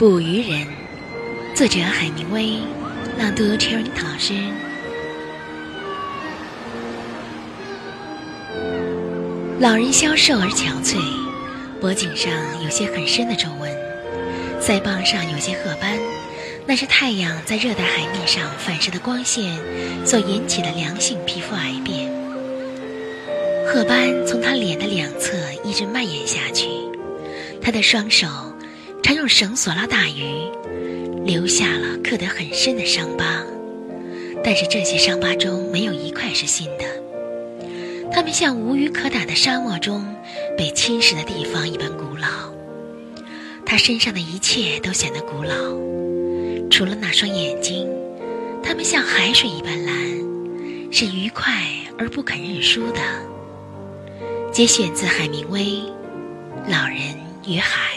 捕鱼人，作者海明威，朗读 Cherry 老师。老人消瘦而憔悴，脖颈上有些很深的皱纹，腮帮上有些褐斑，那是太阳在热带海面上反射的光线所引起的良性皮肤癌变。褐斑从他脸的两侧一直蔓延下去，他的双手常用绳索拉大鱼，留下了刻得很深的伤疤。但是这些伤疤中没有一块是新的。它们像无鱼可打的沙漠中被侵蚀的地方一般古老，他身上的一切都显得古老，除了那双眼睛，它们像海水一般蓝，是愉快而不肯认输的。节选自海明威《老人与海》。